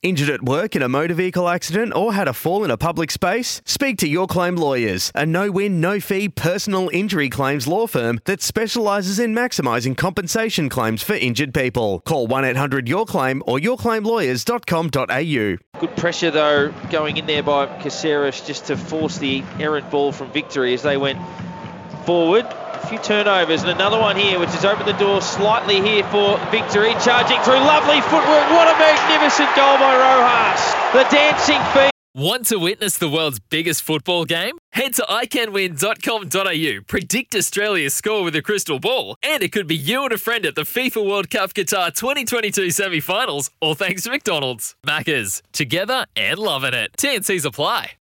Injured at work in a motor vehicle accident or had a fall in a public space? Speak to Your Claim Lawyers, a no win, no fee personal injury claims law firm that specialises in maximising compensation claims for injured people. Call 1 800 Your Claim or yourclaimlawyers.com.au. Good pressure though going in there by Caceres just to force the errant ball from victory as they went forward. A few turnovers and another one here, which has opened the door slightly here for victory. Charging through, lovely footwork. What a magnificent goal by Rojas. The dancing feet. Want to witness the world's biggest football game? Head to iCanWin.com.au, predict Australia's score with a crystal ball, and it could be you and a friend at the FIFA World Cup Qatar 2022 semi finals, all thanks to McDonald's. Maccas, together and loving it. TNCs apply.